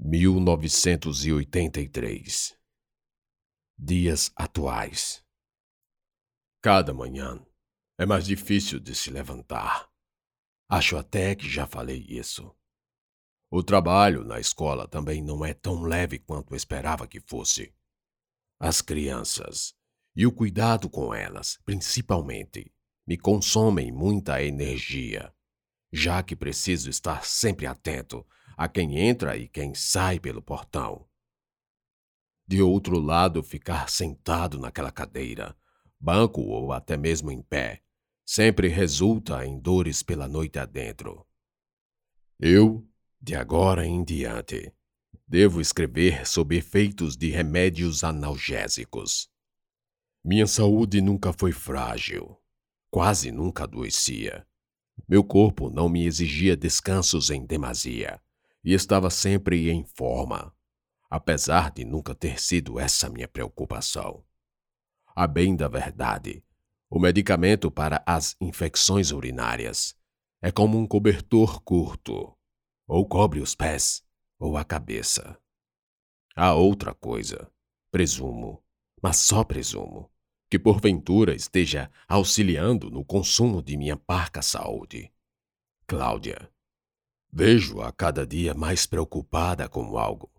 1983 Dias atuais Cada manhã é mais difícil de se levantar. Acho até que já falei isso. O trabalho na escola também não é tão leve quanto esperava que fosse. As crianças e o cuidado com elas, principalmente, me consomem muita energia, já que preciso estar sempre atento a quem entra e quem sai pelo portão. De outro lado, ficar sentado naquela cadeira, banco ou até mesmo em pé, sempre resulta em dores pela noite adentro. Eu, de agora em diante, devo escrever sobre efeitos de remédios analgésicos. Minha saúde nunca foi frágil, quase nunca adoecia. Meu corpo não me exigia descansos em demasia e estava sempre em forma, apesar de nunca ter sido essa minha preocupação. A bem da verdade, o medicamento para as infecções urinárias é como um cobertor curto, ou cobre os pés ou a cabeça. Há outra coisa, presumo, mas só presumo, que porventura esteja auxiliando no consumo de minha parca saúde. Cláudia, Vejo-a cada dia mais preocupada com algo.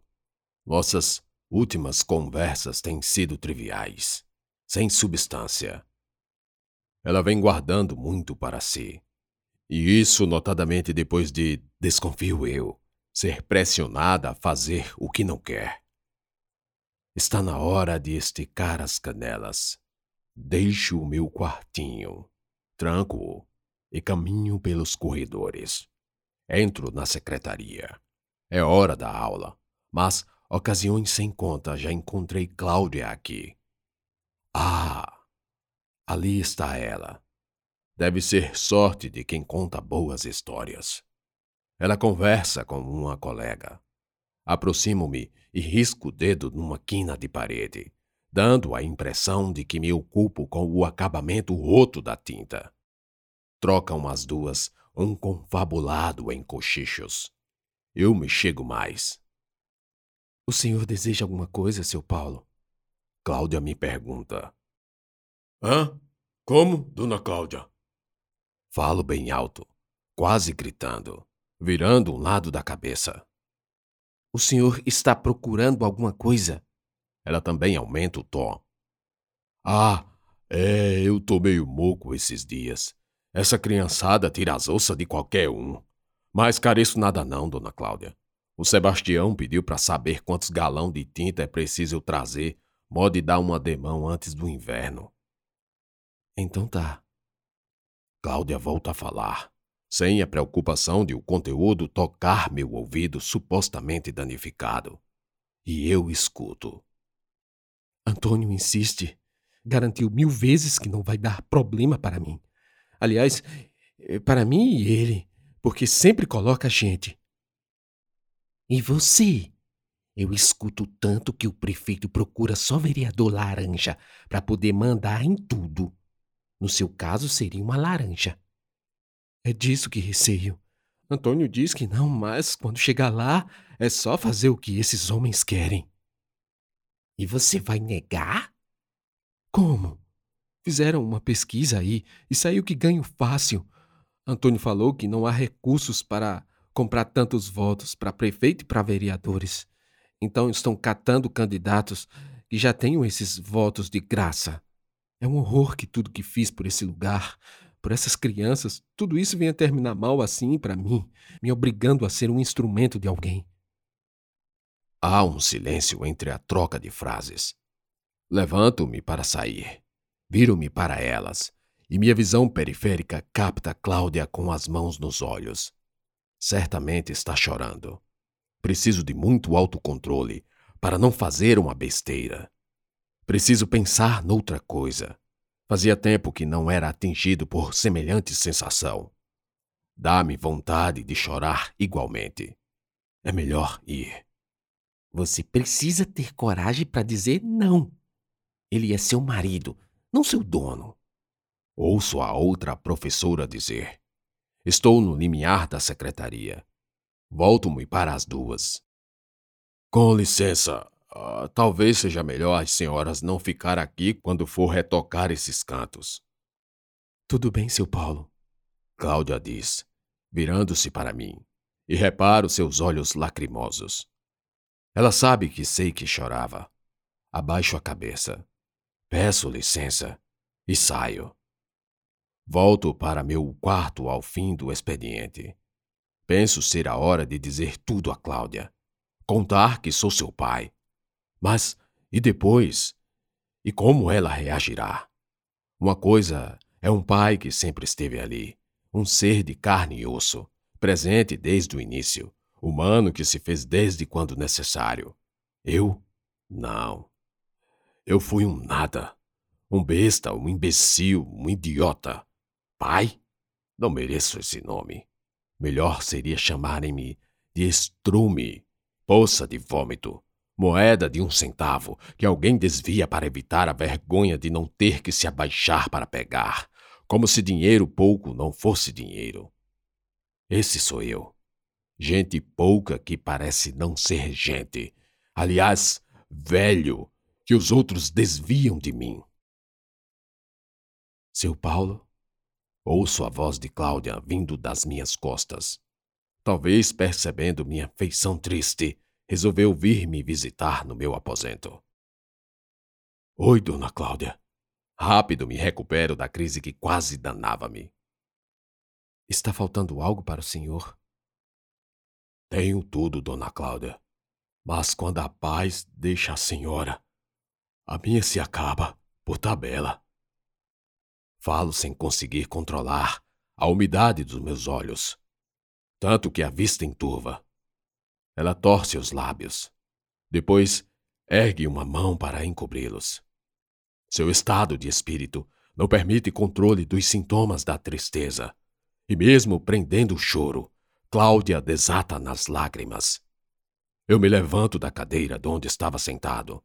Vossas últimas conversas têm sido triviais, sem substância. Ela vem guardando muito para si. E isso notadamente depois de, desconfio eu, ser pressionada a fazer o que não quer. Está na hora de esticar as canelas. Deixo o meu quartinho, tranco-o e caminho pelos corredores. Entro na secretaria. É hora da aula, mas ocasiões sem conta já encontrei Cláudia aqui. Ah! Ali está ela. Deve ser sorte de quem conta boas histórias. Ela conversa com uma colega. Aproximo-me e risco o dedo numa quina de parede, dando a impressão de que me ocupo com o acabamento roto da tinta. Trocam as duas um confabulado em cochichos. Eu me chego mais. O senhor deseja alguma coisa, seu Paulo? Cláudia me pergunta. Hã? Como, dona Cláudia? Falo bem alto, quase gritando, virando um lado da cabeça. O senhor está procurando alguma coisa? Ela também aumenta o tom. Ah, é, eu tô meio moco esses dias. Essa criançada tira as ossas de qualquer um. Mas careço nada não, dona Cláudia. O Sebastião pediu para saber quantos galão de tinta é preciso trazer, mode dar uma demão antes do inverno. Então tá. Cláudia volta a falar, sem a preocupação de o conteúdo tocar meu ouvido supostamente danificado. E eu escuto. Antônio insiste. Garantiu mil vezes que não vai dar problema para mim. Aliás, eh, para mim e ele, porque sempre coloca a gente. E você? Eu escuto tanto que o prefeito procura só vereador laranja para poder mandar em tudo. No seu caso, seria uma laranja. É disso que receio. Antônio diz que não, mas quando chegar lá, é só fazer o que esses homens querem. E você vai negar? Como? Fizeram uma pesquisa aí e saiu que ganho fácil. Antônio falou que não há recursos para comprar tantos votos para prefeito e para vereadores. Então estão catando candidatos que já tenham esses votos de graça. É um horror que tudo que fiz por esse lugar, por essas crianças, tudo isso venha terminar mal assim para mim, me obrigando a ser um instrumento de alguém. Há um silêncio entre a troca de frases. Levanto-me para sair. Viro-me para elas, e minha visão periférica capta Cláudia com as mãos nos olhos. Certamente está chorando. Preciso de muito autocontrole para não fazer uma besteira. Preciso pensar noutra coisa. Fazia tempo que não era atingido por semelhante sensação. Dá-me vontade de chorar igualmente. É melhor ir. Você precisa ter coragem para dizer não. Ele é seu marido, não seu dono. Ouço a outra professora dizer. Estou no limiar da secretaria. Volto-me para as duas. Com licença, uh, talvez seja melhor as senhoras não ficar aqui quando for retocar esses cantos. Tudo bem, seu Paulo. Cláudia diz, virando-se para mim, e reparo seus olhos lacrimosos. Ela sabe que sei que chorava. Abaixo a cabeça. Peço licença e saio. Volto para meu quarto ao fim do expediente. Penso ser a hora de dizer tudo a Cláudia. Contar que sou seu pai. Mas e depois? E como ela reagirá? Uma coisa é um pai que sempre esteve ali, um ser de carne e osso, presente desde o início, humano que se fez desde quando necessário. Eu? Não. Eu fui um nada, um besta, um imbecil, um idiota. Pai? Não mereço esse nome. Melhor seria chamarem-me de estrume, poça de vômito, moeda de um centavo que alguém desvia para evitar a vergonha de não ter que se abaixar para pegar, como se dinheiro pouco não fosse dinheiro. Esse sou eu. Gente pouca que parece não ser gente. Aliás, velho, que os outros desviam de mim. Seu Paulo Ouço a voz de Cláudia vindo das minhas costas. Talvez percebendo minha feição triste, resolveu vir me visitar no meu aposento. Oi, dona Cláudia. Rápido me recupero da crise que quase danava-me. Está faltando algo para o senhor? Tenho tudo, dona Cláudia. Mas quando a paz deixa a senhora, a minha se acaba por tabela. Falo sem conseguir controlar a umidade dos meus olhos, tanto que a vista enturva. Ela torce os lábios. Depois ergue uma mão para encobri-los. Seu estado de espírito não permite controle dos sintomas da tristeza. E mesmo prendendo o choro, Cláudia desata nas lágrimas. Eu me levanto da cadeira de onde estava sentado.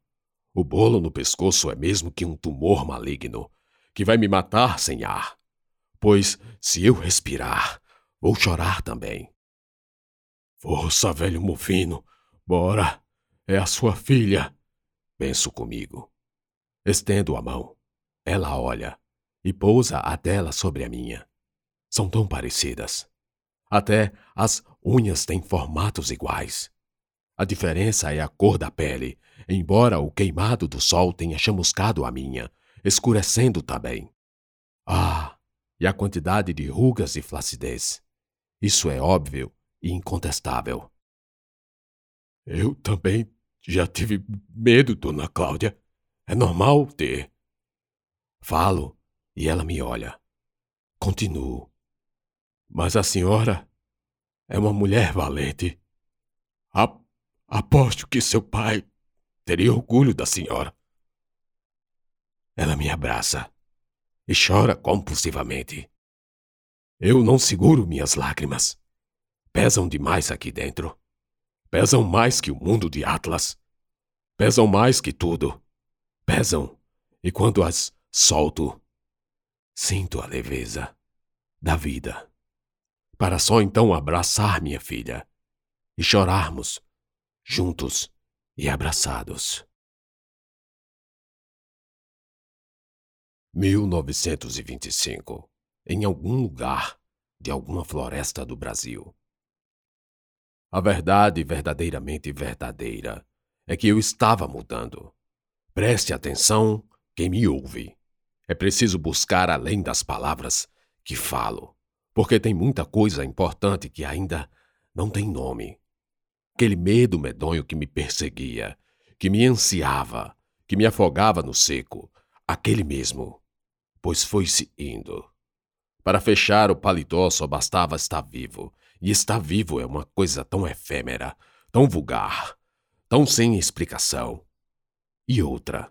O bolo no pescoço é mesmo que um tumor maligno que vai me matar sem ar. Pois, se eu respirar, vou chorar também. Força, velho mofino, bora, é a sua filha. Penso comigo. Estendo a mão. Ela olha e pousa a dela sobre a minha. São tão parecidas. Até as unhas têm formatos iguais. A diferença é a cor da pele, embora o queimado do sol tenha chamuscado a minha, escurecendo também. Ah, e a quantidade de rugas e flacidez. Isso é óbvio e incontestável. Eu também já tive medo, dona Cláudia. É normal ter. Falo e ela me olha. Continuo. Mas a senhora é uma mulher valente. aposto que seu pai teria orgulho da senhora. Ela me abraça e chora compulsivamente. Eu não seguro minhas lágrimas. Pesam demais aqui dentro. Pesam mais que o mundo de Atlas. Pesam mais que tudo. Pesam, e quando as solto, sinto a leveza da vida. Para só então abraçar minha filha e chorarmos juntos e abraçados. 1925, em algum lugar de alguma floresta do Brasil. A verdade verdadeiramente verdadeira é que eu estava mudando. Preste atenção, quem me ouve. É preciso buscar além das palavras que falo, porque tem muita coisa importante que ainda não tem nome. Aquele medo medonho que me perseguia, que me ansiava, que me afogava no seco, aquele mesmo pois foi-se indo. Para fechar o paletó só bastava estar vivo, e estar vivo é uma coisa tão efêmera, tão vulgar, tão sem explicação. E outra,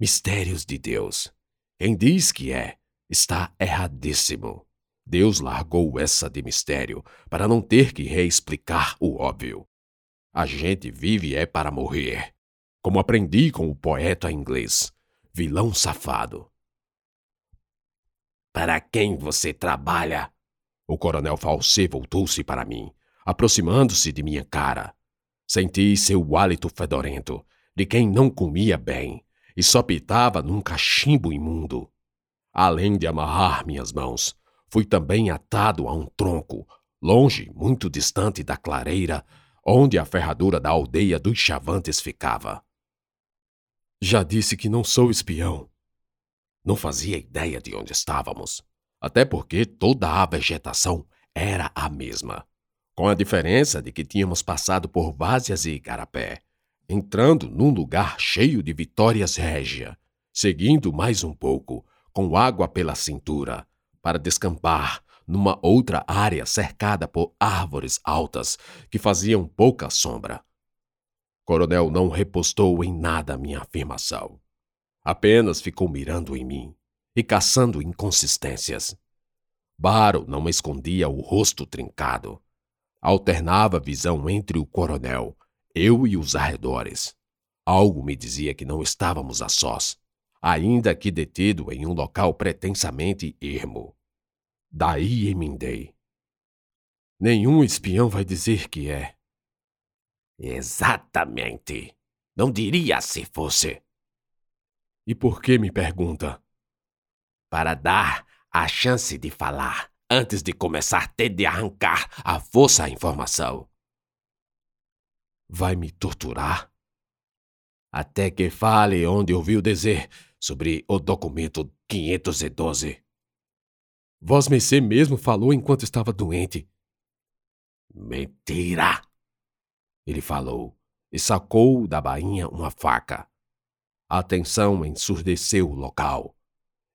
mistérios de Deus. Quem diz que é, está erradíssimo. Deus largou essa de mistério para não ter que reexplicar o óbvio. A gente vive é para morrer, como aprendi com o poeta inglês, vilão safado. Para quem você trabalha? O coronel Falsê voltou-se para mim, aproximando-se de minha cara. Senti seu hálito fedorento, de quem não comia bem e só pitava num cachimbo imundo. Além de amarrar minhas mãos, fui também atado a um tronco, longe, muito distante da clareira, onde a ferradura da aldeia dos chavantes ficava. Já disse que não sou espião. Não fazia ideia de onde estávamos, até porque toda a vegetação era a mesma, com a diferença de que tínhamos passado por Vázias e Igarapé, entrando num lugar cheio de vitórias régia, seguindo mais um pouco, com água pela cintura, para descampar numa outra área cercada por árvores altas que faziam pouca sombra. Coronel não repostou em nada minha afirmação. Apenas ficou mirando em mim e caçando inconsistências. Baro não escondia o rosto trincado. Alternava visão entre o coronel, eu e os arredores. Algo me dizia que não estávamos a sós, ainda que detido em um local pretensamente ermo. Daí emendei. Nenhum espião vai dizer que é. Exatamente. Não diria se fosse. E por que me pergunta? Para dar a chance de falar antes de começar a ter de arrancar a força à informação. Vai me torturar? Até que fale onde ouviu dizer sobre o documento 512. Vós Mercê mesmo falou enquanto estava doente. Mentira! Ele falou e sacou da bainha uma faca. A tensão ensurdeceu o local.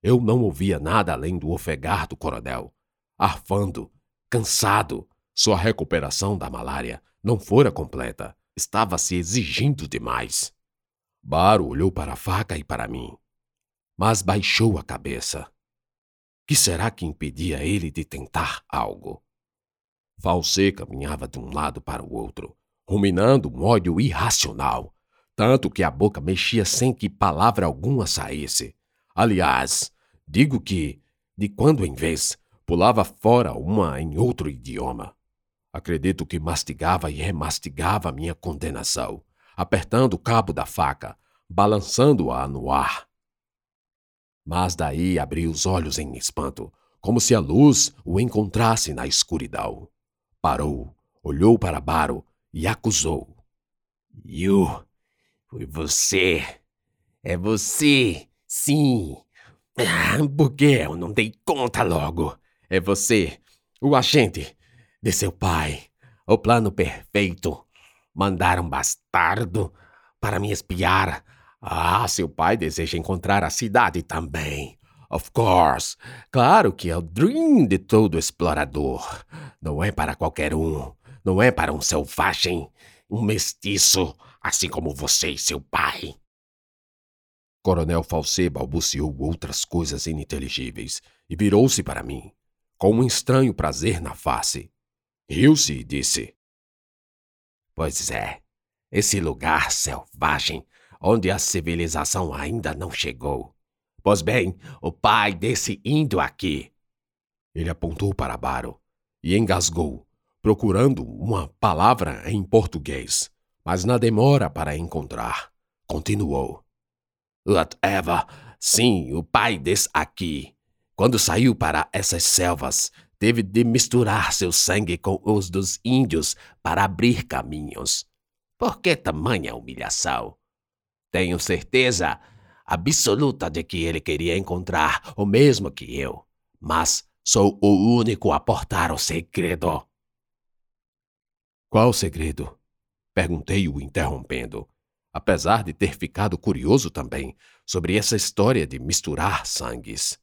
Eu não ouvia nada além do ofegar do coronel. Arfando, cansado, sua recuperação da malária não fora completa. Estava se exigindo demais. Baro olhou para a faca e para mim, mas baixou a cabeça. Que será que impedia ele de tentar algo? Valsê caminhava de um lado para o outro, ruminando um ódio irracional, tanto que a boca mexia sem que palavra alguma saísse. Aliás, digo que, de quando em vez, pulava fora uma em outro idioma. Acredito que mastigava e remastigava minha condenação, apertando o cabo da faca, balançando-a no ar, mas daí abriu os olhos em espanto, como se a luz o encontrasse na escuridão. Parou, olhou para Baro e acusou. Yu, foi você. É você, sim. Ah, por que eu não dei conta logo? É você, o agente de seu pai. O plano perfeito. Mandar um bastardo para me espiar ah, seu pai deseja encontrar a cidade também. Of course. Claro que é o dream de todo explorador. Não é para qualquer um. Não é para um selvagem, um mestiço, assim como você e seu pai. Coronel Falsê balbuciou outras coisas ininteligíveis e virou-se para mim, com um estranho prazer na face. Riu-se e disse: Pois é, esse lugar selvagem onde a civilização ainda não chegou. Pois bem, o pai desse índio aqui. Ele apontou para Baro e engasgou, procurando uma palavra em português, mas na demora para encontrar, continuou. Whatever, sim, o pai desse aqui. Quando saiu para essas selvas, teve de misturar seu sangue com os dos índios para abrir caminhos. Por que tamanha humilhação? Tenho certeza absoluta de que ele queria encontrar o mesmo que eu, mas sou o único a portar o segredo. Qual segredo? Perguntei-o interrompendo, apesar de ter ficado curioso também sobre essa história de misturar sangues.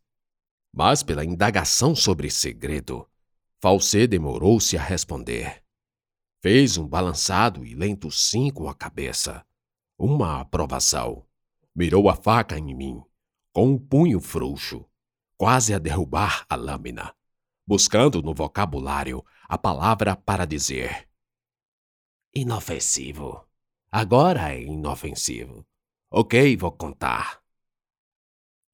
Mas pela indagação sobre segredo, Falsê demorou-se a responder. Fez um balançado e lento sim com a cabeça uma aprovação. Mirou a faca em mim, com um punho frouxo, quase a derrubar a lâmina, buscando no vocabulário a palavra para dizer: Inofensivo. Agora é inofensivo. Ok, vou contar.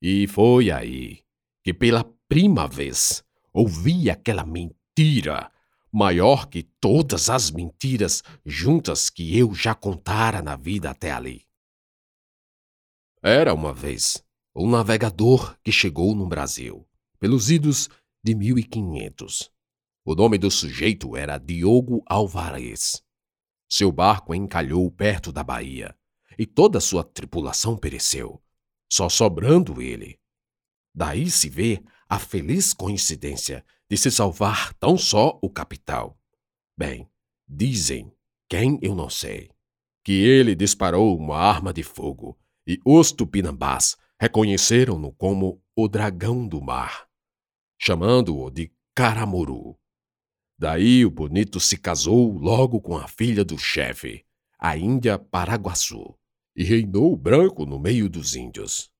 E foi aí que pela primeira vez ouvi aquela mentira maior que todas as mentiras juntas que eu já contara na vida até ali. Era uma vez um navegador que chegou no Brasil, pelos idos de 1500. O nome do sujeito era Diogo Alvarez. Seu barco encalhou perto da Bahia e toda sua tripulação pereceu, só sobrando ele. Daí se vê a feliz coincidência de se salvar tão só o capital. Bem, dizem, quem eu não sei, que ele disparou uma arma de fogo e os tupinambás reconheceram-no como o dragão do mar, chamando-o de Caramuru. Daí o bonito se casou logo com a filha do chefe, a Índia Paraguaçu, e reinou branco no meio dos índios.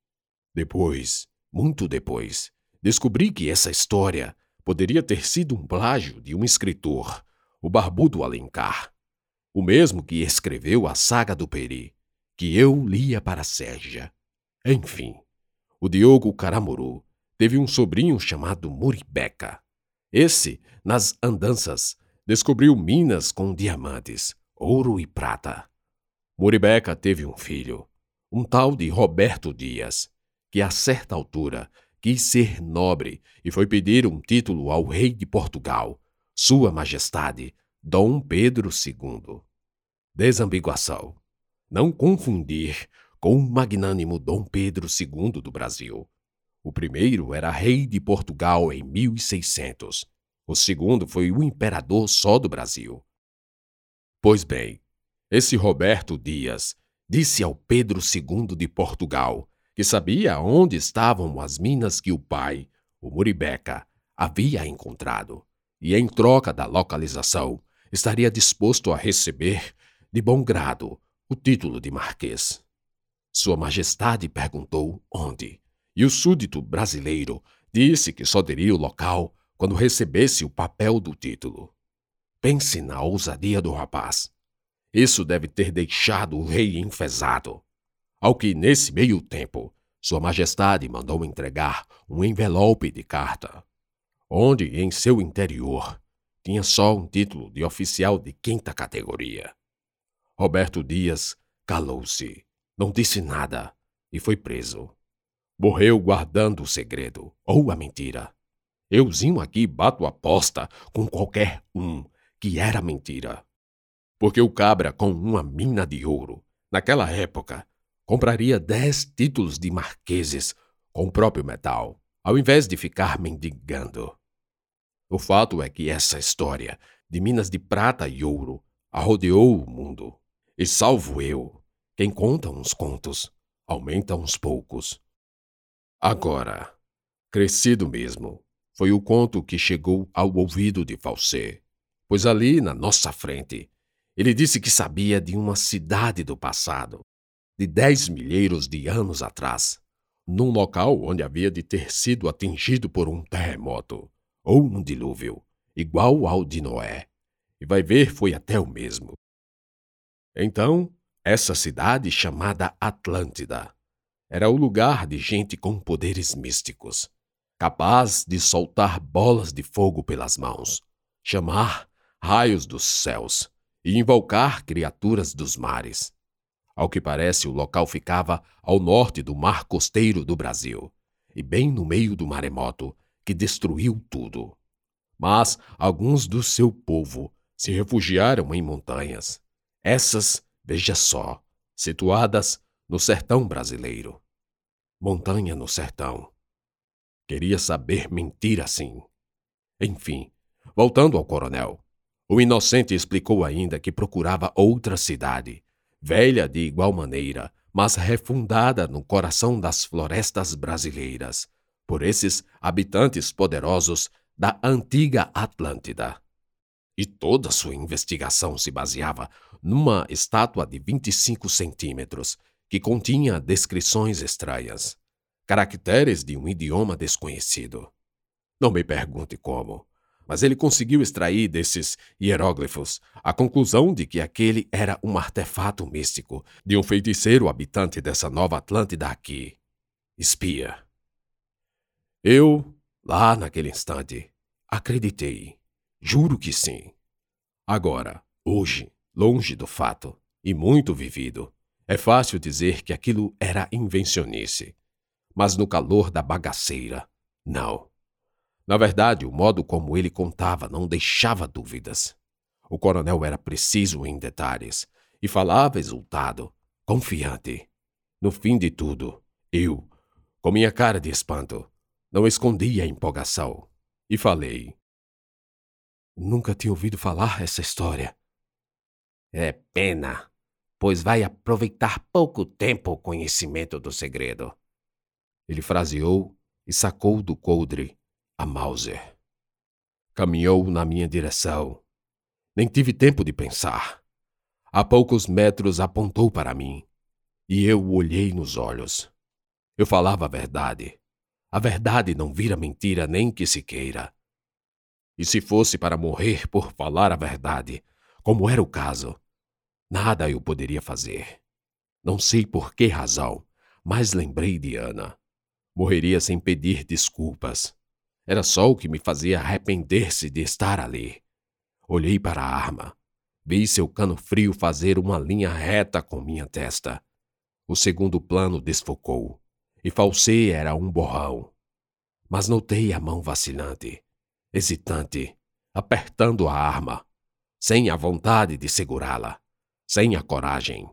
Depois, muito depois, descobri que essa história poderia ter sido um plágio de um escritor, o Barbudo Alencar, o mesmo que escreveu a Saga do Peri, que eu lia para Sérgia. Enfim, o Diogo Caramuru teve um sobrinho chamado Muribeca. Esse, nas andanças, descobriu minas com diamantes, ouro e prata. Muribeca teve um filho, um tal de Roberto Dias, que a certa altura quis ser nobre e foi pedir um título ao rei de Portugal, Sua Majestade, Dom Pedro II. Desambiguação. Não confundir com o magnânimo Dom Pedro II do Brasil. O primeiro era rei de Portugal em 1600. O segundo foi o imperador só do Brasil. Pois bem, esse Roberto Dias disse ao Pedro II de Portugal que sabia onde estavam as minas que o pai, o Muribeca, havia encontrado, e em troca da localização estaria disposto a receber, de bom grado, o título de marquês. Sua Majestade perguntou onde, e o súdito brasileiro disse que só diria o local quando recebesse o papel do título. Pense na ousadia do rapaz. Isso deve ter deixado o rei enfesado. Ao que, nesse meio tempo, Sua Majestade mandou entregar um envelope de carta, onde, em seu interior, tinha só um título de oficial de quinta categoria. Roberto Dias calou-se, não disse nada e foi preso. Morreu guardando o segredo, ou a mentira. Euzinho aqui bato aposta com qualquer um que era mentira. Porque o cabra com uma mina de ouro, naquela época, compraria dez títulos de marqueses com o próprio metal, ao invés de ficar mendigando. O fato é que essa história de minas de prata e ouro arrodeou o mundo. E salvo eu, quem conta uns contos, aumenta uns poucos. Agora, crescido mesmo, foi o conto que chegou ao ouvido de Falsê, pois ali na nossa frente ele disse que sabia de uma cidade do passado, de dez milheiros de anos atrás, num local onde havia de ter sido atingido por um terremoto ou um dilúvio, igual ao de Noé. E vai ver, foi até o mesmo. Então, essa cidade chamada Atlântida era o lugar de gente com poderes místicos, capaz de soltar bolas de fogo pelas mãos, chamar raios dos céus e invocar criaturas dos mares. Ao que parece, o local ficava ao norte do mar costeiro do Brasil, e bem no meio do maremoto, que destruiu tudo. Mas alguns do seu povo se refugiaram em montanhas. Essas, veja só, situadas no sertão brasileiro. Montanha no sertão. Queria saber mentir assim. Enfim, voltando ao coronel, o inocente explicou ainda que procurava outra cidade, velha de igual maneira, mas refundada no coração das florestas brasileiras, por esses habitantes poderosos da antiga Atlântida. E toda sua investigação se baseava numa estátua de 25 centímetros que continha descrições estranhas, caracteres de um idioma desconhecido. Não me pergunte como, mas ele conseguiu extrair desses hieróglifos a conclusão de que aquele era um artefato místico de um feiticeiro habitante dessa nova Atlântida aqui. Espia. Eu, lá naquele instante, acreditei Juro que sim. Agora, hoje, longe do fato, e muito vivido, é fácil dizer que aquilo era invencionice. Mas no calor da bagaceira, não. Na verdade, o modo como ele contava não deixava dúvidas. O coronel era preciso em detalhes e falava exultado, confiante. No fim de tudo, eu, com minha cara de espanto, não escondi a empolgação e falei: Nunca tinha ouvido falar essa história. É pena, pois vai aproveitar pouco tempo o conhecimento do segredo. Ele fraseou e sacou do coldre a Mauser. Caminhou na minha direção. Nem tive tempo de pensar. A poucos metros apontou para mim e eu o olhei nos olhos. Eu falava a verdade. A verdade não vira mentira nem que se queira. E se fosse para morrer por falar a verdade, como era o caso, nada eu poderia fazer. Não sei por que razão, mas lembrei de Ana. Morreria sem pedir desculpas. Era só o que me fazia arrepender-se de estar ali. Olhei para a arma. Vi seu cano frio fazer uma linha reta com minha testa. O segundo plano desfocou, e falsei era um borrão. Mas notei a mão vacilante hesitante, apertando a arma, sem a vontade de segurá-la, sem a coragem.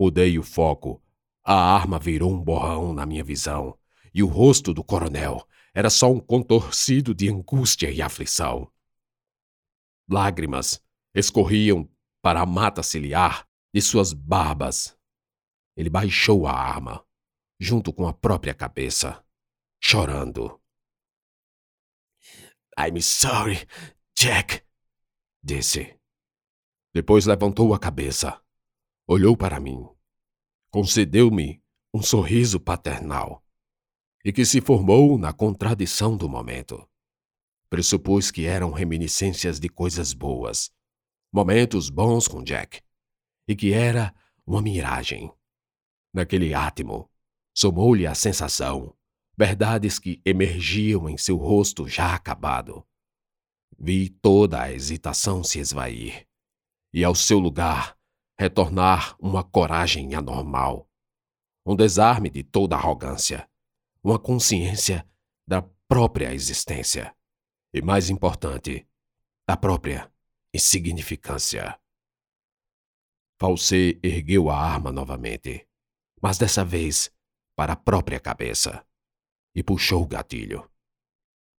Mudei o foco. A arma virou um borrão na minha visão, e o rosto do coronel era só um contorcido de angústia e aflição. Lágrimas escorriam para a mata ciliar de suas barbas. Ele baixou a arma, junto com a própria cabeça, chorando. I'm sorry, Jack, disse. Depois levantou a cabeça, olhou para mim, concedeu-me um sorriso paternal e que se formou na contradição do momento. Pressupus que eram reminiscências de coisas boas, momentos bons com Jack, e que era uma miragem. Naquele átimo, somou-lhe a sensação verdades que emergiam em seu rosto já acabado. Vi toda a hesitação se esvair, e ao seu lugar retornar uma coragem anormal, um desarme de toda arrogância, uma consciência da própria existência, e mais importante, da própria insignificância. Falsê ergueu a arma novamente, mas dessa vez para a própria cabeça e puxou o gatilho.